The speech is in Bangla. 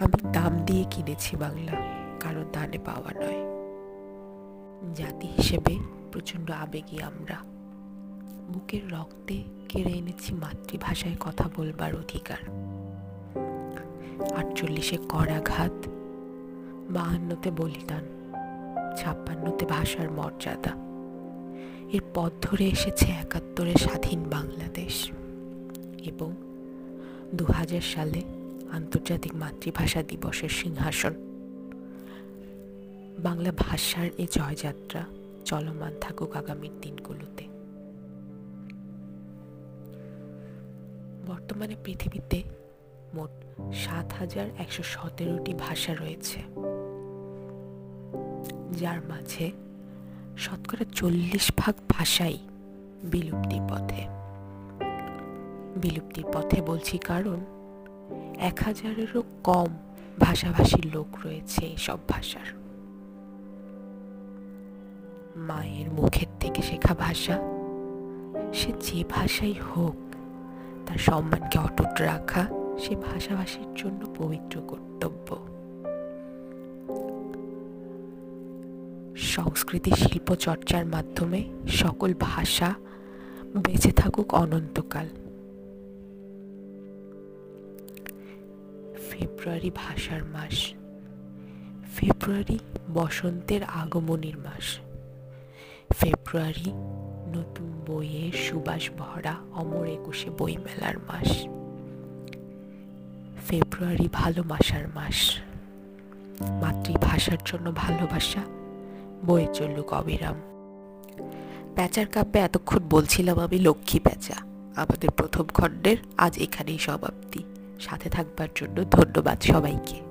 আমি দাম দিয়ে কিনেছি বাংলা কারণ দানে পাওয়া নয়। জাতি হিসেবে প্রচণ্ড আবেগী আমরা। বুকের রক্তে কেড়ে এনেছি মাতৃভাষায় কথা বলবার অধিকার। আটচল্লিশে করাঘাত, বাহান্নতে বলিদান, ছাপ্পান্নতে ভাষার মর্যাদা। এর পথ ধরে এসেছে একাত্তরে স্বাধীন বাংলাদেশ। এবং দু হাজার সালে আন্তর্জাতিক মাতৃভাষা দিবসের সিংহাসন। বাংলা ভাষার এ জয়যাত্রা চলমান থাকুক আগামীর দিনগুলোতে। বর্তমানে পৃথিবীতে মোট সাত হাজার একশো সতেরোটি ভাষা রয়েছে। যার মাঝে শতকরা চল্লিশ ভাগ ভাষাই বিলুপ্তির পথে। বিলুপ্তির পথে বলছি কারণ এক হাজারেরও কম ভাষাভাষীর লোক রয়েছে সব ভাষার। মায়ের মুখের থেকে শেখা ভাষা, সে যে ভাষাই হোক, তার সম্মানকে অটুট রাখা, সে ভাষাভাষীর জন্য পবিত্র কর্তব্য। সংস্কৃতি শিল্প চর্চার মাধ্যমে সকল ভাষা বেঁচে থাকুক অনন্তকাল। ফেব্রুয়ারি ভাষার মাস। ফেব্রুয়ারি বসন্তের আগমনীর মাস। ফেব্রুয়ারি নতুন বইয়ের সুবাস ভরা অমর একুশে বইমেলার মাস। ফেব্রুয়ারি ভালোবাসার মাস। মাতৃভাষার জন্য ভালোবাসা বয়ে চলুক অবিরাম প্যাঁচার কাব্যে এতক্ষণ বলছিলাম আমি লক্ষ্মী প্যাঁচা। আমাদের প্রথম খণ্ডের আজ এখানেই সমাপ্তি। সাথে থাকবার জন্য ধন্যবাদ সবাইকে।